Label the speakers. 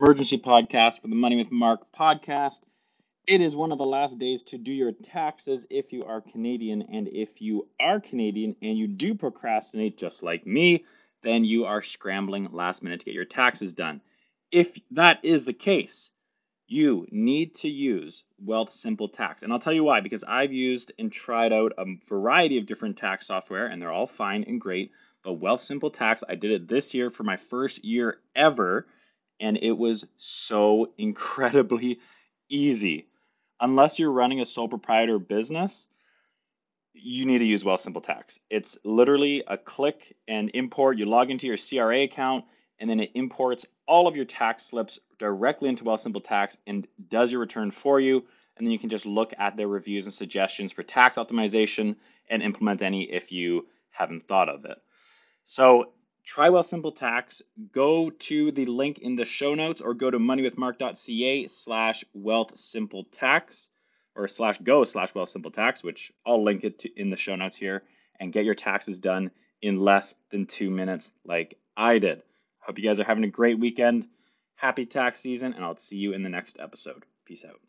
Speaker 1: emergency podcast for the Money with Mark podcast. It is one of the last days to do your taxes if you are Canadian. And if you are Canadian and you do procrastinate just like me, then you are scrambling last minute to get your taxes done. If that is the case, you need to use Wealthsimple Tax. And I'll tell you why, because I've used and tried out a variety of different tax software and they're all fine and great. But Wealthsimple Tax, I did it this year for my first year ever, and it was so incredibly easy. Unless you're running a sole proprietor business, you need to use Wealthsimple Tax. It's literally a click and import. You log into your CRA account, and then it imports all of your tax slips directly into Wealthsimple Tax and does your return for you. And then you can just look at their reviews and suggestions for tax optimization and implement any if you haven't thought of it. So try well Wealthsimple Tax. Go to the link in the show notes or go to moneywithmark.ca slash wealthsimpletax or slash go slash wealthsimpletax, which I'll link it to in the show notes here, and get your taxes done in less than two minutes like I did. Hope you guys are having a great weekend. Happy tax season, and I'll see you in the next episode. Peace out.